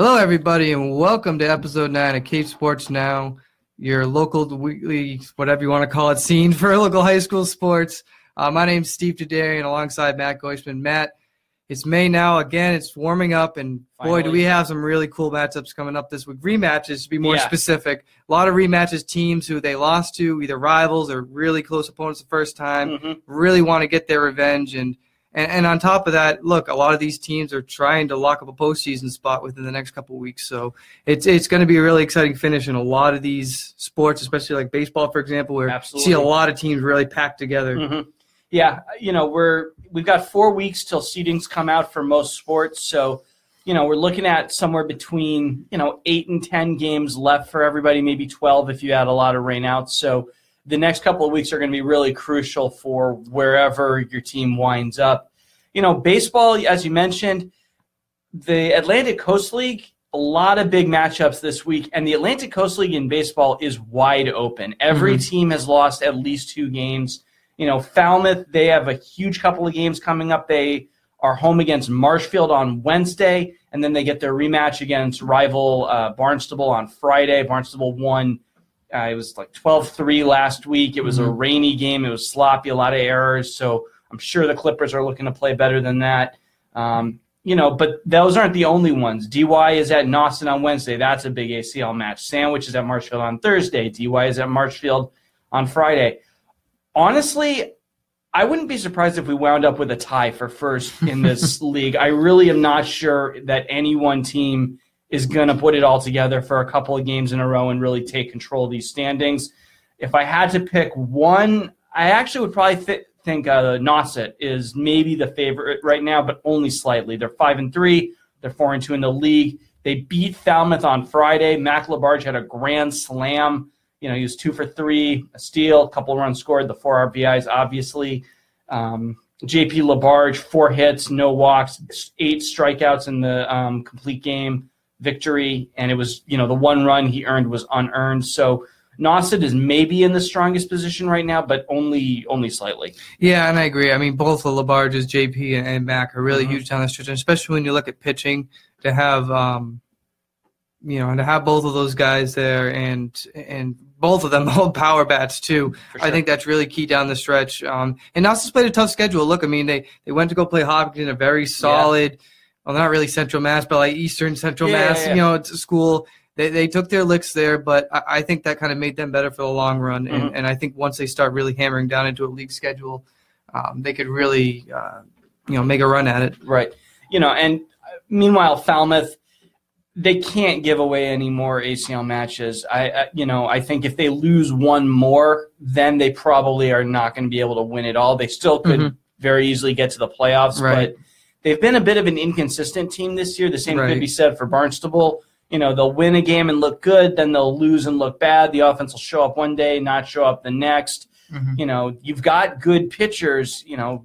Hello, everybody, and welcome to episode nine of Cape Sports Now, your local weekly, whatever you want to call it, scene for local high school sports. Uh, my name's Steve Derdarian, alongside Matt Goisman. Matt, it's May now. Again, it's warming up, and boy, do we have some really cool matchups coming up this week. Rematches, to be more Yeah. specific. A lot of rematches, teams who they lost to, either rivals or really close opponents the first time, Mhm. really want to get their revenge. And, and, and on top of that, look, a lot of these teams are trying to lock up a postseason spot within the next couple of weeks. So it's, it's going to be a really exciting finish in a lot of these sports, especially like baseball, for example, where Absolutely. you see a lot of teams really packed together. Mhm. Yeah, you know, we're we've got four weeks till seedings come out for most sports, so you know we're looking at somewhere between you know eight and ten games left for everybody, maybe twelve if you had a lot of rainouts. So the next couple of weeks are going to be really crucial for wherever your team winds up. You know, baseball, as you mentioned, the Atlantic Coast League, a lot of big matchups this week, and the Atlantic Coast League in baseball is wide open. Every team has lost at least two games. You know, Falmouth, they have a huge couple of games coming up. They are home against Marshfield on Wednesday, and then they get their rematch against rival uh, Barnstable on Friday. Barnstable won. Uh, it was like 12-3 last week. It was a rainy game. It was sloppy, a lot of errors. So I'm sure the Clippers are looking to play better than that. Um, you know, but those aren't the only ones. DY is at Nauset on Wednesday. That's a big ACL match. Sandwich is at Marshfield on Thursday. DY is at Marshfield on Friday. Honestly, I wouldn't be surprised if we wound up with a tie for first in this league. I really am not sure that any one team is going to put it all together for a couple of games in a row and really take control of these standings. If I had to pick one, I actually would probably th- think uh, Nauset is maybe the favorite right now, but only slightly. They're five and three. They're four and two in the league. They beat Falmouth on Friday. Mac Labarge had a grand slam. You know, he was two for three, a steal, a couple runs scored, the four RBIs, obviously. Um, JP Labarge, four hits, no walks, eight strikeouts in the um, complete game victory. And it was, you know, the one run he earned was unearned. So Nauset is maybe in the strongest position right now, but only only slightly. Yeah, and I agree. I mean, both the Labarges, JP, and, and Mac are really Mhm. huge down the stretch, especially when you look at pitching to have, um, you know, and to have both of those guys there, and and both of them hold power bats too. For I think that's really key down the stretch. Um, and Nauset played a tough schedule. Look, I mean, they they went to go play Hopkins, in a very solid, well, not really Central Mass, but like Eastern Central Yeah, Mass, yeah, you know, it's a school. They, they took their licks there, but I, I think that kind of made them better for the long run. And, Mhm. and I think once they start really hammering down into a league schedule, um, they could really, uh, you know, make a run at it. Right. You know, and uh, meanwhile, Falmouth, they can't give away any more ACL matches. I, I you know, I think if they lose one more, then they probably are not going to be able to win it all. They still could Mhm. very easily get to the playoffs, Right. but they've been a bit of an inconsistent team this year. The same Right. could be said for Barnstable. You know, they'll win a game and look good, then they'll lose and look bad. The offense will show up one day, not show up the next mm-hmm. you know, you've got good pitchers. You know,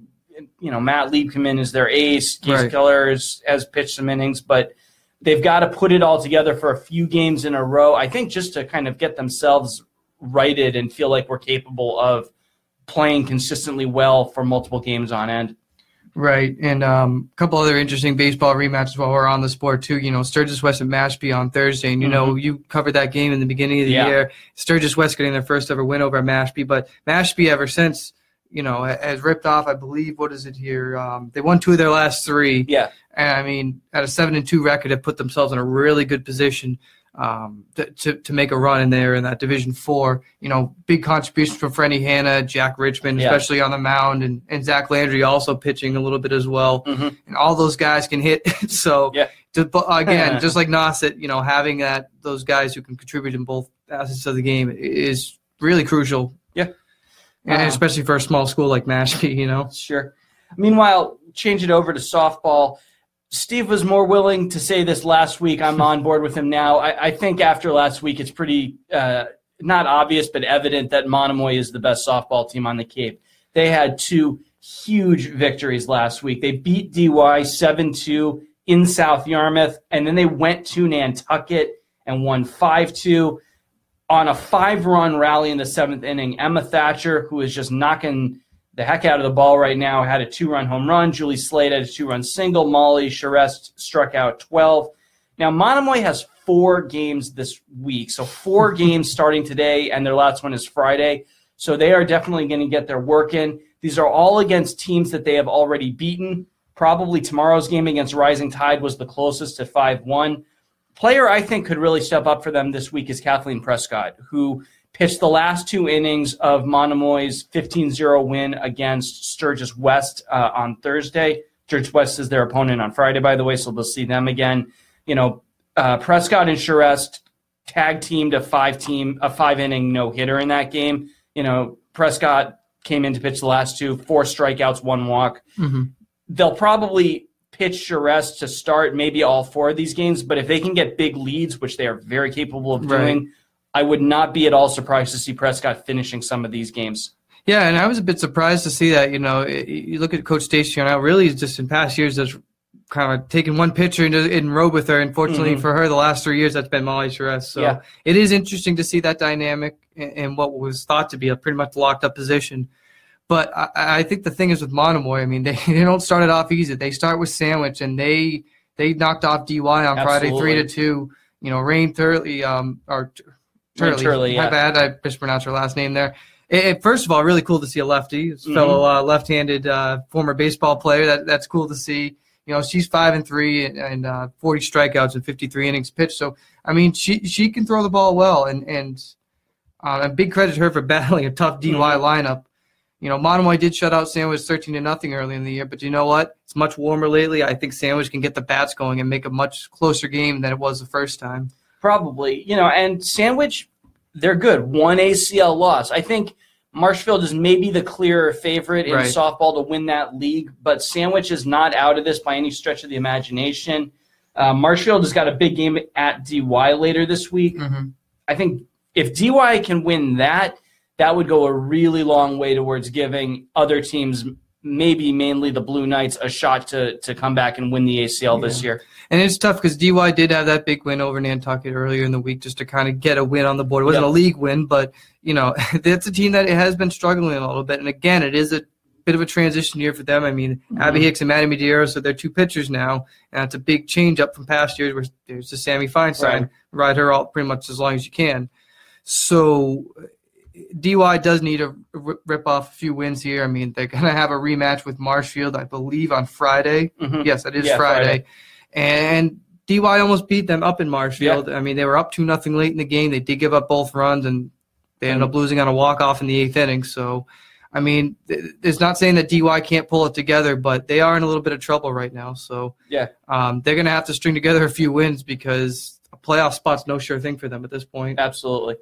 you know Matt Liebkman is their ace. Keith Right. Keller is, has pitched some innings, but they've got to put it all together for a few games in a row. I think just to kind of get themselves righted and feel like we're capable of playing consistently well for multiple games on end. Right, and um, a couple other interesting baseball rematches while we're on the sport too. You know, Sturgis West and Mashpee on Thursday, and you know you covered that game in the beginning of the Mm-hmm. Yeah. year. Sturgis West getting their first ever win over Mashpee, but Mashpee ever since you know has ripped off. I believe what is it here? Um, they won two of their last three, Yeah, and I mean at a seven and two record, have put themselves in a really good position um, to, to to make a run in there in that Division Four. You know, big contributions from Freddie Hanna, Jack Richmond, Yeah. especially on the mound, and, and Zach Landry also pitching a little bit as well. Mhm. And all those guys can hit. so Yeah. to, again, just like Nauset, you know, having that those guys who can contribute in both facets of the game is really crucial. Yeah. and Uh, especially for a small school like Mashpee, you know. Sure. Meanwhile, change it over to softball. Steve was more willing to say this last week. I'm on board with him now. I, I think after last week, it's pretty uh, not obvious, but evident that Monomoy is the best softball team on the Cape. They had two huge victories last week. They beat DY 7 2 in South Yarmouth, and then they went to Nantucket and won 5 2 on a five run rally in the seventh inning. Emma Thatcher, who is just knocking the heck out of the ball right now, had a two run home run. Julie Slade had a two run single. Molly Charest struck out 12. Now, Monomoy has four games this week. So, four games starting today, and their last one is Friday. So, they are definitely going to get their work in. These are all against teams that they have already beaten. Probably tomorrow's game against Rising Tide was the closest to 5 1. Player I think could really step up for them this week is Kathleen Prescott, who pitched the last two innings of Monomoy's 15 0 win against Sturgis West uh, on Thursday. Sturgis West is their opponent on Friday, by the way, so they'll see them again you know, uh, Prescott and Charest tag teamed a five team, a five inning no hitter in that game. You know, Prescott came in to pitch the last two, four strikeouts, one walk. Mm-hmm. They'll probably pitch Charest to start maybe all four of these games, but if they can get big leads, which they are very capable of doing, right. I would not be at all surprised to see Prescott finishing some of these games. Yeah, and I was a bit surprised to see that. You know, you look at Coach Stacy now. Really, just in past years, has kind of taken one pitcher and, and rode with her. Unfortunately mm-hmm. for her, the last three years that's been Molly Charest. So yeah. it is interesting to see that dynamic in what was thought to be a pretty much locked up position. But I, I think the thing is with Monomoy, I mean, they, they don't start it off easy. They start with Sandwich, and they they knocked off DY on Absolutely. Friday three to two. You know, Rain thoroughly um, or Turley, Turley my bad, I mispronounced her last name there. It, it, first of all, really cool to see a lefty, mm-hmm. fellow uh, left-handed uh, former baseball player. That that's cool to see. You know, she's five and three and, uh, 40 strikeouts and 53 innings pitched. So, I mean, she she can throw the ball well, and and uh, and big credit to her for battling a tough DY mm-hmm. lineup. You know, Monomoy did shut out Sandwich 13 to nothing early in the year, but you know what? It's much warmer lately. I think Sandwich can get the bats going and make a much closer game than it was the first time. Probably, you know, and Sandwich, they're good. One ACL loss. I think Marshfield is maybe the clearer favorite in right. softball to win that league, but Sandwich is not out of this by any stretch of the imagination. Uh, Marshfield has got a big game at DY later this week. Mm-hmm. I think if DY can win that, that would go a really long way towards giving other teams maybe mainly the Blue Knights a shot to to come back and win the ACL yeah. this year. And it's tough because DY did have that big win over Nantucket earlier in the week just to kind of get a win on the board. It wasn't yep. a league win, but you know that's a team that has been struggling a little bit. And again, it is a bit of a transition year for them. I mean, mm-hmm. Abby Hicks and Maddie Medeiros are their two pitchers now, and it's a big change up from past years where there's the Sammy Feinstein, right. ride her all pretty much as long as you can. So DY does need to rip off a few wins here. I mean, they're going to have a rematch with Marshfield, I believe, on Friday. Mm-hmm. Yes, that is yeah, Friday. Friday. And DY almost beat them up in Marshfield. Yeah. I mean, they were up two nothing late in the game. They did give up both runs, and they ended mm-hmm. up losing on a walk off in the eighth inning. So, I mean, it's not saying that DY can't pull it together, but they are in a little bit of trouble right now. So, yeah, um, they're going to have to string together a few wins because a playoff spot's no sure thing for them at this point. Absolutely.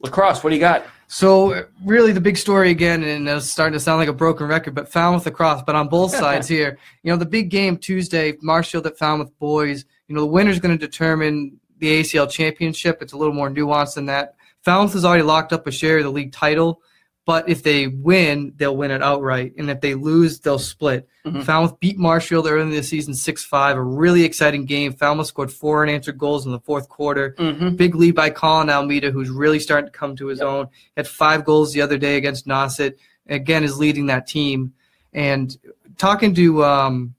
Lacrosse, what do you got? So really, the big story again, and it's starting to sound like a broken record, but Falmouth lacrosse. But on both sides here, you know, the big game Tuesday, Marshfield at Falmouth boys. You know, the winner's going to determine the ACL championship. It's a little more nuanced than that. Falmouth has already locked up a share of the league title. But if they win, they'll win it outright. And if they lose, they'll split. Mm-hmm. Falmouth beat Marshfield early in the season 6 5. A really exciting game. Falmouth scored four unanswered goals in the fourth quarter. Mm-hmm. Big lead by Colin Almeida, who's really starting to come to his yep. own. Had five goals the other day against Nauset. Again, is leading that team. And talking to um,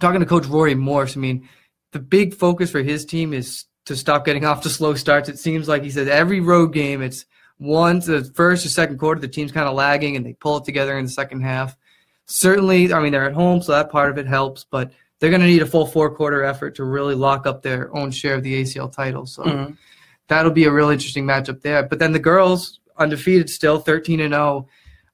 talking to Coach Rory Morse, I mean, the big focus for his team is to stop getting off to slow starts. It seems like he says every road game, it's one the first or second quarter, the team's kind of lagging and they pull it together in the second half. Certainly, I mean, they're at home, so that part of it helps, but they're going to need a full four quarter effort to really lock up their own share of the ACL title. So mm-hmm. that'll be a real interesting matchup there. But then the girls, undefeated still, 13 and 0.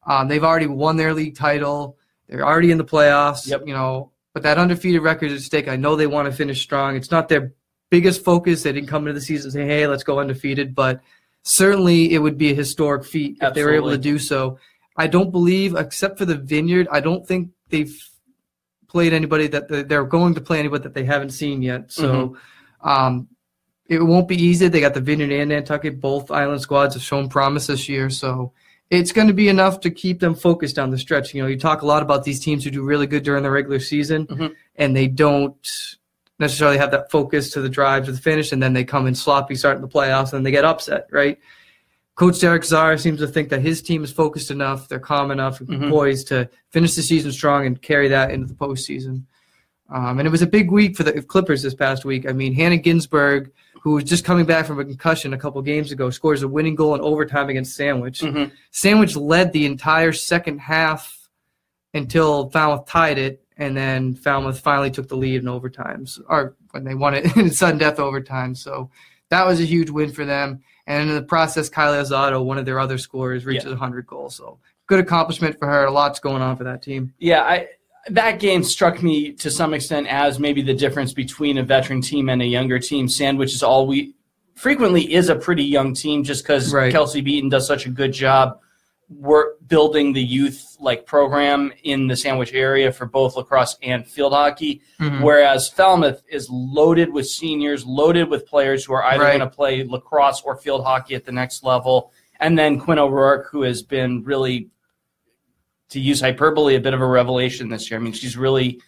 Um, they've already won their league title. They're already in the playoffs. Yep. You know, but that undefeated record is at stake. I know they want to finish strong. It's not their biggest focus. They didn't come into the season and say, "Hey, let's go undefeated," but certainly it would be a historic feat if Absolutely. they were able to do so. I don't believe, except for the Vineyard, I don't think they've played anybody that they're going to play anybody that they haven't seen yet. So mm-hmm. um, it won't be easy. They got the Vineyard and Nantucket. Both island squads have shown promise this year. So it's going to be enough to keep them focused down the stretch. You know, you talk a lot about these teams who do really good during the regular season, mm-hmm. and they don't necessarily have that focus to the drive to the finish, and then they come in sloppy starting the playoffs and then they get upset, right? Coach Derek Czar seems to think that his team is focused enough, they're calm enough, mm-hmm. poised to finish the season strong and carry that into the postseason. Um, and it was a big week for the Clippers this past week. I mean, Hannah Ginsburg, who was just coming back from a concussion a couple games ago, scores a winning goal in overtime against Sandwich. Mhm. Sandwich led the entire second half until Falmouth tied it, and then Falmouth finally took the lead in overtimes, or when they won it in sudden death overtime. So that was a huge win for them. And in the process, Kylie Azato, one of their other scorers, reaches 100 goals. So good accomplishment for her. A Lots going on for that team. Yeah, I that game struck me to some extent as maybe the difference between a veteran team and a younger team. Sandwich is all we frequently is a pretty young team just because Right. Kelsey Beaton does such a good job work building the youth like program in the Sandwich area for both lacrosse and field hockey. Mhm. Whereas Falmouth is loaded with seniors, loaded with players who are either Right. going to play lacrosse or field hockey at the next level. And then Quinn O'Rourke, who has been really, to use hyperbole, a bit of a revelation this year. I mean, she's really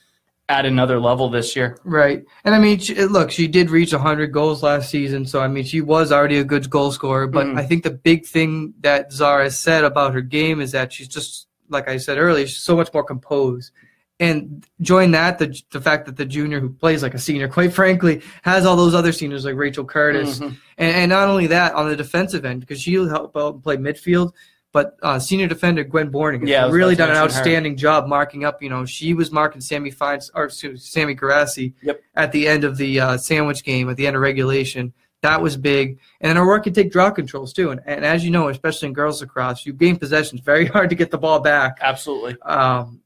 at another level this year. Right. And I mean, she, look, she did reach 100 goals last season. So, I mean, she was already a good goal scorer. But Mhm. I think the big thing that Zara said about her game is that she's just, like I said earlier, she's so much more composed. And join that, the, the fact that the junior who plays like a senior, quite frankly, has all those other seniors like Rachel Curtis. Mhm. And, and not only that, on the defensive end, because she'll help out and play midfield, but uh, senior defender Gwen Borning has Yeah, really done an mention her. outstanding job marking up. You know, she was marking Sammy Fines or Sammy Garassi Yep. at the end of the uh, sandwich game, at the end of regulation. That was big. And then work can take draw controls too. And, and as you know, especially in girls lacrosse, you gain possession. It's very hard to get the ball back. Absolutely. Um,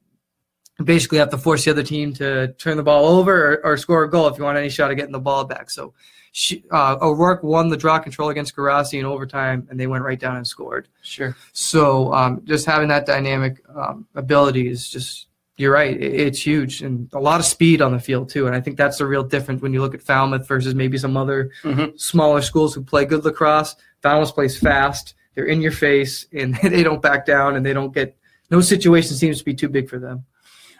basically have to force the other team to turn the ball over or, or score a goal if you want any shot of getting the ball back. So she, uh, O'Rourke won the draw control against Garassi in overtime, and they went right down and scored. Sure. So um, just having that dynamic um, ability is just you're right. it- It's huge and a lot of speed on the field too. And I think that's the real difference when you look at Falmouth versus maybe some other Mhm. smaller schools who play good lacrosse. Falmouth plays fast. They're in your face and they don't back down and they don't get no situation seems to be too big for them.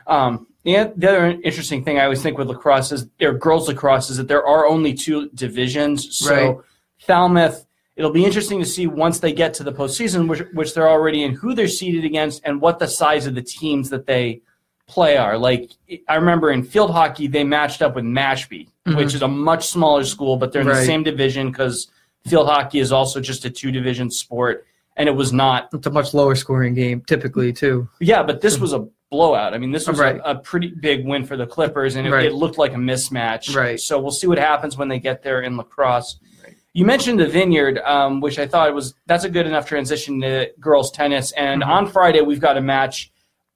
Um, and the other interesting thing I always think with lacrosse is, or girls lacrosse, is that there are only two divisions. So Right. Falmouth, it'll be interesting to see once they get to the postseason, which, which they're already in, who they're seeded against, and what the size of the teams that they play are. Like I remember in field hockey, they matched up with Mashpee, Mhm. which is a much smaller school, but they're in the same division because field hockey is also just a two division sport, and it was not It's a much lower scoring game typically too. yeah, but this was a blowout. I mean, this was Right. a, a pretty big win for the Clippers, and it, Right. it looked like a mismatch. Right. So we'll see what happens when they get there in lacrosse. Right. You mentioned the Vineyard, um, which I thought was that's a good enough transition to girls tennis. And Mhm. on Friday we've got a match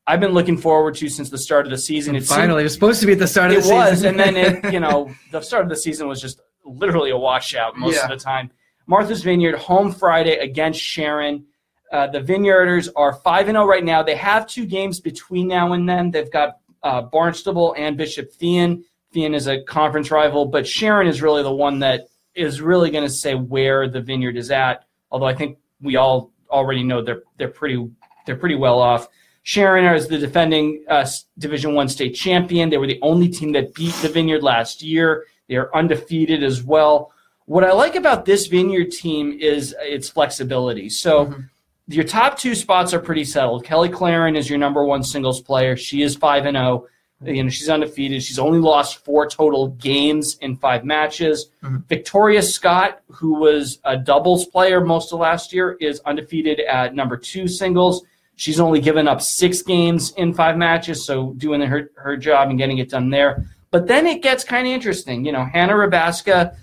I've been looking forward to since the start of the season. It seemed- Finally, it was supposed to be at the start of the season. it was, and then it, you know, the start of the season was just literally a washout most Yeah. of the time. Martha's Vineyard home Friday against Sharon. Uh, the Vineyarders are five and zero right now. They have two games between now and then. They've got uh, Barnstable and Bishop Thean. Thean is a conference rival, but Sharon is really the one that is really going to say where the Vineyard is at. Although I think we all already know they're they're pretty they're pretty well off. Sharon is the defending uh, Division One state champion. They were the only team that beat the Vineyard last year. They are undefeated as well. What I like about this Vineyard team is its flexibility. So Mhm. Your top two spots are pretty settled. Kelly Claren is your number one singles player. She is five and zero. You know she's undefeated. She's only lost four total games in five matches. Mhm. Victoria Scott, who was a doubles player most of last year, is undefeated at number two singles. She's only given up six games in five matches, so doing her, her job and getting it done there. But then it gets kind of interesting. You know, Hannah Rabaska,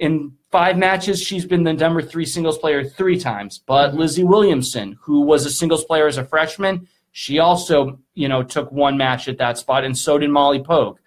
in five matches, she's been the number three singles player three times. But Lizzie Williamson, who was a singles player as a freshman, she also, you know, took one match at that spot, and so did Molly Pogue.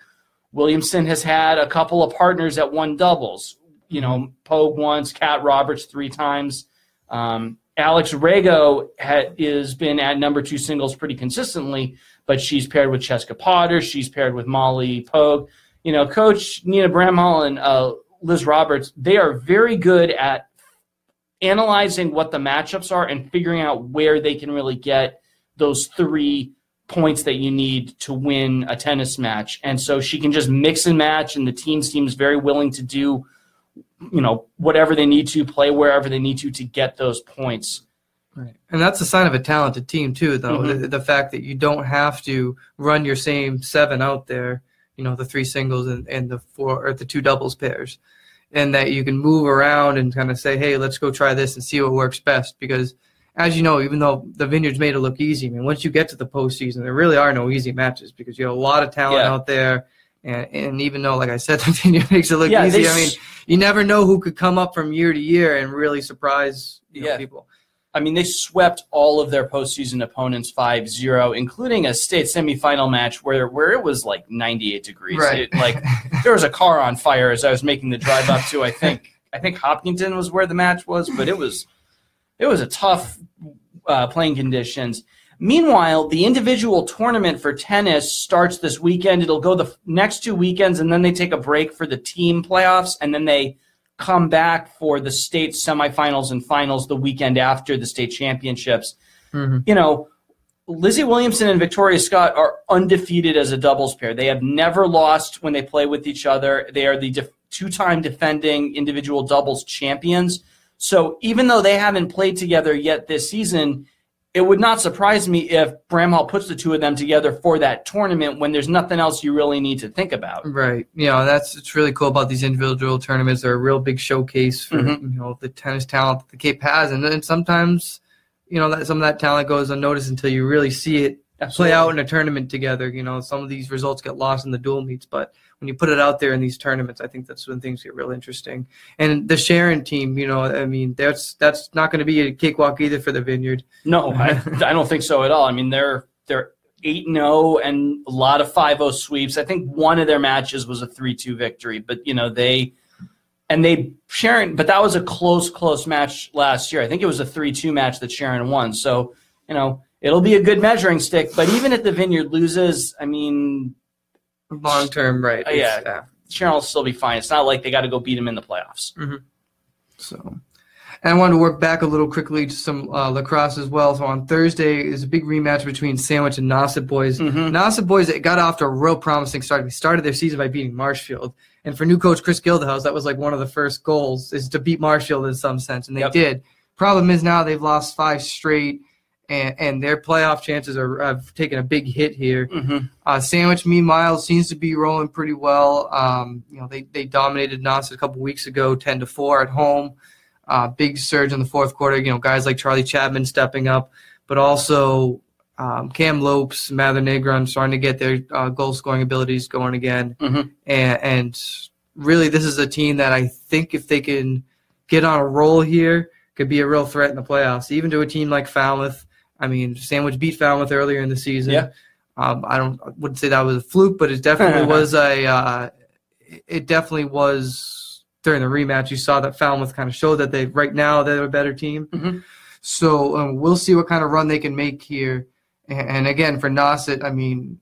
Williamson has had a couple of partners that won doubles. You know, Pogue once, Kat Roberts three times. Um, Alex Rego has been at number two singles pretty consistently, but she's paired with Cheska Potter. She's paired with Molly Pogue. You know, Coach Nina Bramhall and uh, Liz Roberts, they are very good at analyzing what the matchups are and figuring out where they can really get those three points that you need to win a tennis match. And so she can just mix and match, and the team seems very willing to do, you know, whatever they need to, play wherever they need to to get those points. Right. And that's a sign of a talented team too, though. Mhm. The, the fact that you don't have to run your same seven out there. You know, the three singles and, and the four or the two doubles pairs, and that you can move around and kind of say, hey, let's go try this and see what works best. Because as you know, even though the Vineyards made it look easy, I mean, once you get to the postseason, there really are no easy matches because you have a lot of talent Yeah. out there. And, and even though, like I said, the Vineyard makes it look Yeah, easy, I mean, you never know who could come up from year to year and really surprise you know, Yeah. people. I mean, they swept all of their postseason opponents 5-0, including a state semifinal match where where it was like 98 degrees. Right. It, like there was a car on fire as I was making the drive up to. I think I think Hopkinton was where the match was, but it was it was a tough uh, playing conditions. Meanwhile, the individual tournament for tennis starts this weekend. It'll go the f- next two weekends, and then they take a break for the team playoffs, and then they come back for the state semifinals and finals the weekend after the state championships. Mhm. You know, Lizzie Williamson and Victoria Scott are undefeated as a doubles pair. They have never lost when they play with each other. They are the def- two-time defending individual doubles champions. So even though they haven't played together yet this season, it would not surprise me if Bramhall puts the two of them together for that tournament when there's nothing else you really need to think about. Right. You know, that's it's really cool about these individual tournaments. They're a real big showcase for Mhm. you know the tennis talent that the Cape has, and then sometimes you know that some of that talent goes unnoticed until you really see it play out in a tournament together. You know, some of these results get lost in the dual meets, but when you put it out there in these tournaments, I think that's when things get real interesting. And the Sharon team, you know, I mean, that's that's not going to be a cakewalk either for the Vineyard. No, I, I don't think so at all. I mean, they're they're eight and zero and a lot of 5-0 sweeps. I think one of their matches was a three two victory, but you know they and they Sharon, but that was a close close match last year. I think it was a three two match that Sharon won. So you know it'll be a good measuring stick. But even if the Vineyard loses, I mean Long term, right? Uh, it's- yeah. Sharon will still be fine. It's not like they got to go beat him in the playoffs. So, and I wanted to work back a little quickly to some uh, lacrosse as well. So on Thursday is a big rematch between Sandwich and Nauset boys. Mhm. Nauset boys it got off to a real promising start. They started their season by beating Marshfield, and for new coach Chris Gildehouse, that was like one of the first goals is to beat Marshfield in some sense, and they Yep. did. Problem is now they've lost five straight, and, and their playoff chances are have taken a big hit here. hmm Uh, Sandwich, meanwhile, seems to be rolling pretty well. Um, you know, they, they dominated Knox a couple weeks ago, ten to four at home. Uh, big surge in the fourth quarter. You know, guys like Charlie Chapman stepping up, but also um, Cam Lopes, Mather Negron starting to get their uh, goal scoring abilities going again. Mhm. And, and really, this is a team that I think if they can get on a roll here, could be a real threat in the playoffs. Even to a team like Falmouth. I mean, Sandwich beat Falmouth earlier in the season. Yeah. Um, I don't I wouldn't say that was a fluke, but it definitely was a. Uh, it definitely was during the rematch. You saw that Falmouth kind of showed that they right now they're a better team. Mhm. So um, we'll see what kind of run they can make here. And, and again, for Nauset, I mean,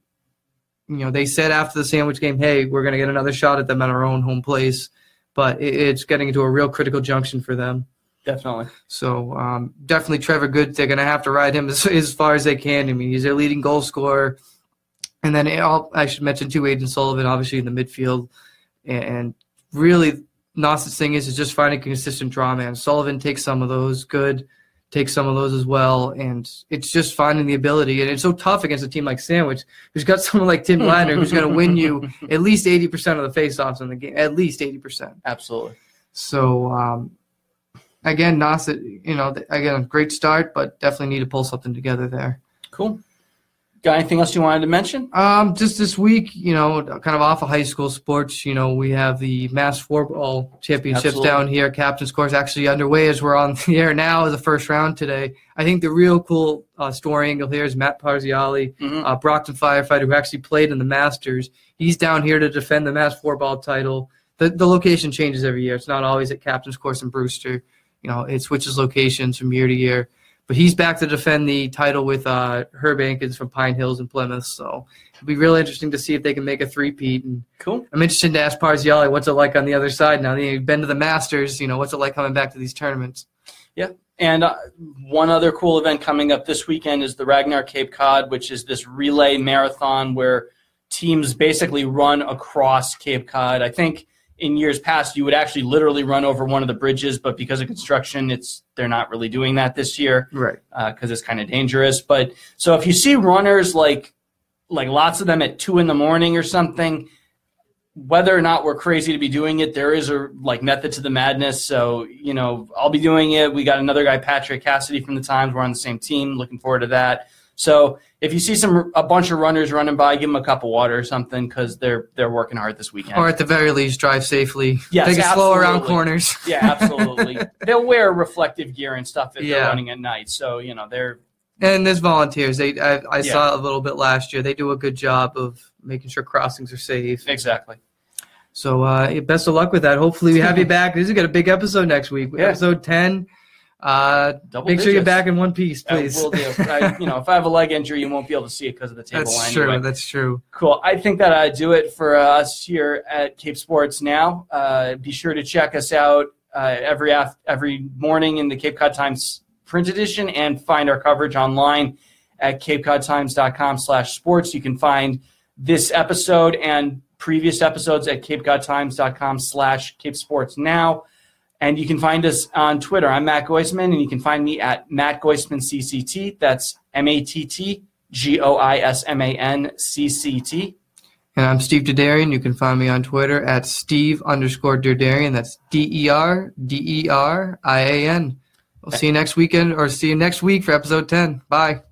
you know, they said after the sandwich game, "Hey, we're going to get another shot at them at our own home place," but it, it's getting into a real critical junction for them. Definitely. So um, definitely Trevor Good. They're going to have to ride him as, as far as they can. I mean, he's their leading goal scorer. And then I'll, I should mention too, Aiden Sullivan, obviously in the midfield, and, and really Nauset's thing is is just finding consistent draw man. Sullivan takes some of those, good takes some of those as well, and it's just finding the ability. And it's so tough against a team like Sandwich, who's got someone like Tim Gladner, who's going to win you at least eighty percent of the faceoffs in the game, at least eighty percent. Absolutely. So um, again, Nauset, you know, again, great start, but definitely need to pull something together there. Cool. Got anything else you wanted to mention? Um, just this week, you know, kind of off of high school sports, you know, we have the mass four-ball championships Absolutely. down here. Captain's course actually underway as we're on the air now as the first round today. I think the real cool uh, story angle here is Matt Parziali, Mhm. uh, Brockton firefighter who actually played in the Masters. He's down here to defend the mass four-ball title. The, the location changes every year. It's not always at Captain's Course in Brewster. You know, it switches locations from year to year. But he's back to defend the title with uh, Herb Ankins from Pine Hills and Plymouth. So it'll be really interesting to see if they can make a three-peat. And Cool. I'm interested to ask Parziali what's it like on the other side now. You've been to the Masters. You know, what's it like coming back to these tournaments? Yeah. And uh, one other cool event coming up this weekend is the Ragnar Cape Cod, which is this relay marathon where teams basically run across Cape Cod. I think in years past you would actually literally run over one of the bridges, but because of construction, it's they're not really doing that this year Right. Uh, because it's kind of dangerous. But so if you see runners like like lots of them at two in the morning or something, whether or not we're crazy to be doing it, there is a like method to the madness. So you know, I'll be doing it. We got another guy, Patrick Cassidy from the Times. We're on the same team. Looking forward to that. So if you see some a bunch of runners running by, give them a cup of water or something because they're they're working hard this weekend. Or at the very least, drive safely. Yes, Take it slow around corners. yeah, absolutely. They'll wear reflective gear and stuff if Yeah. they're running at night. So you know they're And there's volunteers. They I, I Yeah. saw a little bit last year. They do a good job of making sure crossings are safe. exactly. So uh, best of luck with that. Hopefully we have you back. This is got a big episode next week. Yeah. Episode ten. Uh, Double make sure you're back in one piece, I please. will do. I, you know, if I have a leg injury, you won't be able to see it because of the table That's anyway. true. That's true. Cool. I think that I do it for us here at Cape Sports now. Uh, be sure to check us out uh, every af- every morning in the Cape Cod Times print edition and find our coverage online at capecodtimes.com slash sports. You can find this episode and previous episodes at capecodtimes.com slash cape sports now. And you can find us on Twitter. I'm Matt Goisman, and you can find me at Matt Goisman CCT. That's M A T T G O I S M A N C C T. And I'm Steve Derdarian. You can find me on Twitter at Steve underscore Derdarian. That's D E R D E R I A N. We'll see you next weekend or see you next week for episode 10. Bye.